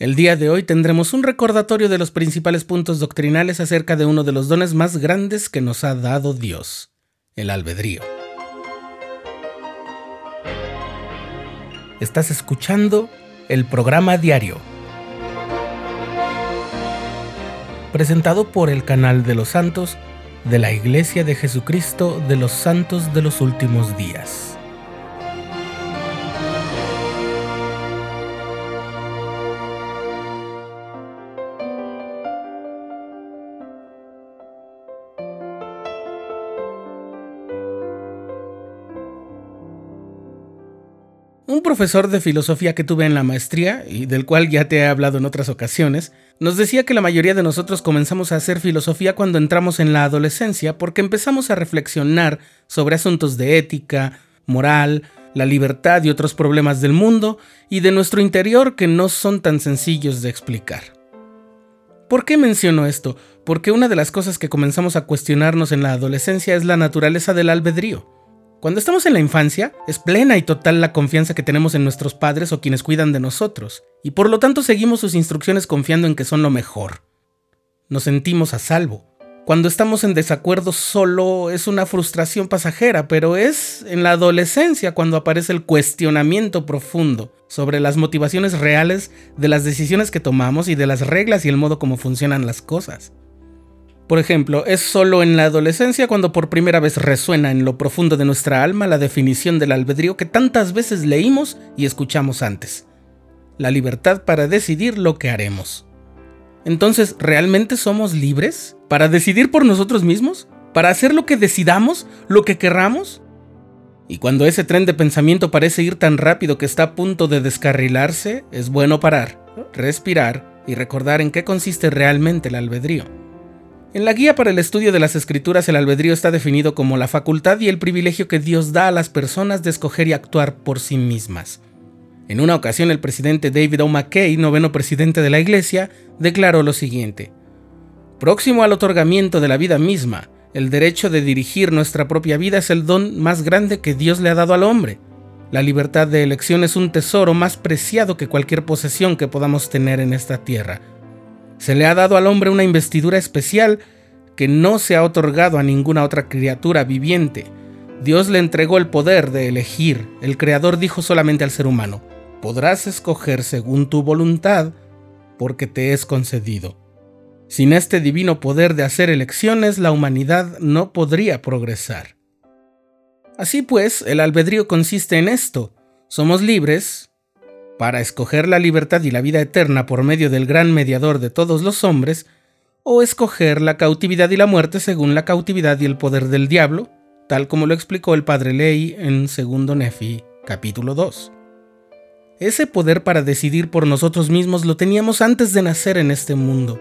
El día de hoy tendremos un recordatorio de los principales puntos doctrinales acerca de uno de los dones más grandes que nos ha dado Dios, el albedrío. Estás escuchando el programa diario, presentado por el canal de los santos de la Iglesia de Jesucristo de los Santos de los Últimos Días. Un profesor de filosofía que tuve en la maestría, y del cual ya te he hablado en otras ocasiones, nos decía que la mayoría de nosotros comenzamos a hacer filosofía cuando entramos en la adolescencia porque empezamos a reflexionar sobre asuntos de ética, moral, la libertad y otros problemas del mundo y de nuestro interior que no son tan sencillos de explicar. ¿Por qué menciono esto? Porque una de las cosas que comenzamos a cuestionarnos en la adolescencia es la naturaleza del albedrío. Cuando estamos en la infancia, es plena y total la confianza que tenemos en nuestros padres o quienes cuidan de nosotros, y por lo tanto seguimos sus instrucciones confiando en que son lo mejor. Nos sentimos a salvo. Cuando estamos en desacuerdo solo es una frustración pasajera, pero es en la adolescencia cuando aparece el cuestionamiento profundo sobre las motivaciones reales de las decisiones que tomamos y de las reglas y el modo como funcionan las cosas. Por ejemplo, es solo en la adolescencia cuando por primera vez resuena en lo profundo de nuestra alma la definición del albedrío que tantas veces leímos y escuchamos antes. La libertad para decidir lo que haremos. Entonces, ¿realmente somos libres? ¿Para decidir por nosotros mismos? ¿Para hacer lo que decidamos? ¿Lo que querramos? Y cuando ese tren de pensamiento parece ir tan rápido que está a punto de descarrilarse, es bueno parar, respirar y recordar en qué consiste realmente el albedrío. En la guía para el estudio de las escrituras el albedrío está definido como la facultad y el privilegio que Dios da a las personas de escoger y actuar por sí mismas. En una ocasión el presidente David O. McKay, noveno presidente de la Iglesia, declaró lo siguiente. Próximo al otorgamiento de la vida misma, el derecho de dirigir nuestra propia vida es el don más grande que Dios le ha dado al hombre. La libertad de elección es un tesoro más preciado que cualquier posesión que podamos tener en esta tierra se le ha dado al hombre una investidura especial que no se ha otorgado a ninguna otra criatura viviente. Dios le entregó el poder de elegir. El Creador dijo solamente al ser humano, podrás escoger según tu voluntad porque te es concedido. Sin este divino poder de hacer elecciones, la humanidad no podría progresar. Así pues, el albedrío consiste en esto. Somos libres, para escoger la libertad y la vida eterna por medio del gran mediador de todos los hombres, o escoger la cautividad y la muerte según la cautividad y el poder del diablo, tal como lo explicó el padre Ley en 2 Nefi, capítulo 2. Ese poder para decidir por nosotros mismos lo teníamos antes de nacer en este mundo.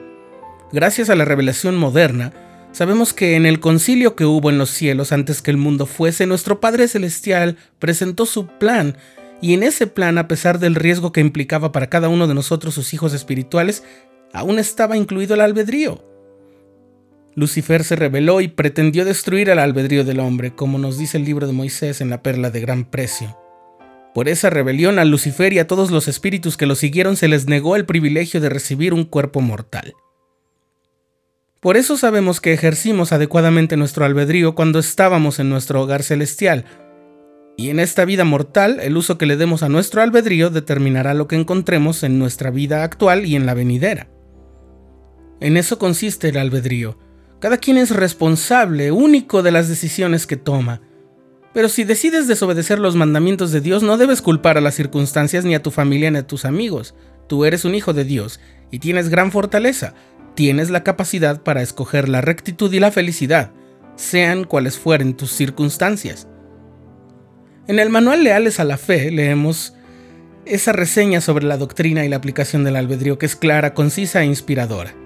Gracias a la revelación moderna, sabemos que en el concilio que hubo en los cielos antes que el mundo fuese, nuestro Padre Celestial presentó su plan y en ese plan, a pesar del riesgo que implicaba para cada uno de nosotros sus hijos espirituales, aún estaba incluido el albedrío. Lucifer se rebeló y pretendió destruir el albedrío del hombre, como nos dice el libro de Moisés en la perla de gran precio. Por esa rebelión a Lucifer y a todos los espíritus que lo siguieron se les negó el privilegio de recibir un cuerpo mortal. Por eso sabemos que ejercimos adecuadamente nuestro albedrío cuando estábamos en nuestro hogar celestial, y en esta vida mortal, el uso que le demos a nuestro albedrío determinará lo que encontremos en nuestra vida actual y en la venidera. En eso consiste el albedrío. Cada quien es responsable, único de las decisiones que toma. Pero si decides desobedecer los mandamientos de Dios, no debes culpar a las circunstancias ni a tu familia ni a tus amigos. Tú eres un hijo de Dios y tienes gran fortaleza. Tienes la capacidad para escoger la rectitud y la felicidad, sean cuales fueren tus circunstancias. En el manual Leales a la Fe leemos esa reseña sobre la doctrina y la aplicación del albedrío que es clara, concisa e inspiradora.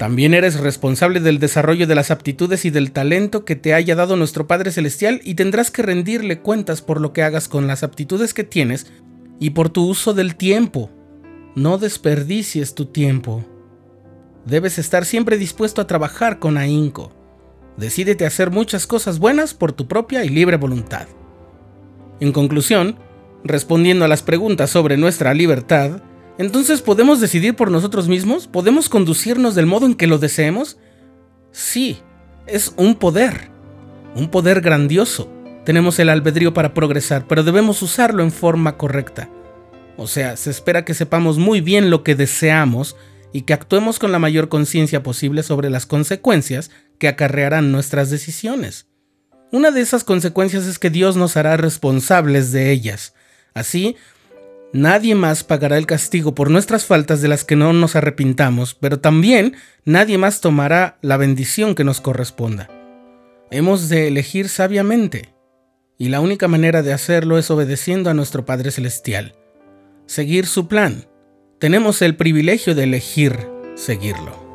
También eres responsable del desarrollo de las aptitudes y del talento que te haya dado nuestro Padre Celestial y tendrás que rendirle cuentas por lo que hagas con las aptitudes que tienes y por tu uso del tiempo. No desperdicies tu tiempo. Debes estar siempre dispuesto a trabajar con ahínco. Decídete a hacer muchas cosas buenas por tu propia y libre voluntad. En conclusión, respondiendo a las preguntas sobre nuestra libertad, Entonces, ¿podemos decidir por nosotros mismos? ¿Podemos conducirnos del modo en que lo deseemos? Sí, es un poder, un poder grandioso. Tenemos el albedrío para progresar, pero debemos usarlo en forma correcta. O sea, se espera que sepamos muy bien lo que deseamos y que actuemos con la mayor conciencia posible sobre las consecuencias que acarrearán nuestras decisiones. Una de esas consecuencias es que Dios nos hará responsables de ellas. Así, Nadie más pagará el castigo por nuestras faltas de las que no nos arrepintamos, pero también nadie más tomará la bendición que nos corresponda. Hemos de elegir sabiamente, y la única manera de hacerlo es obedeciendo a nuestro Padre Celestial. Seguir su plan. Tenemos el privilegio de elegir seguirlo.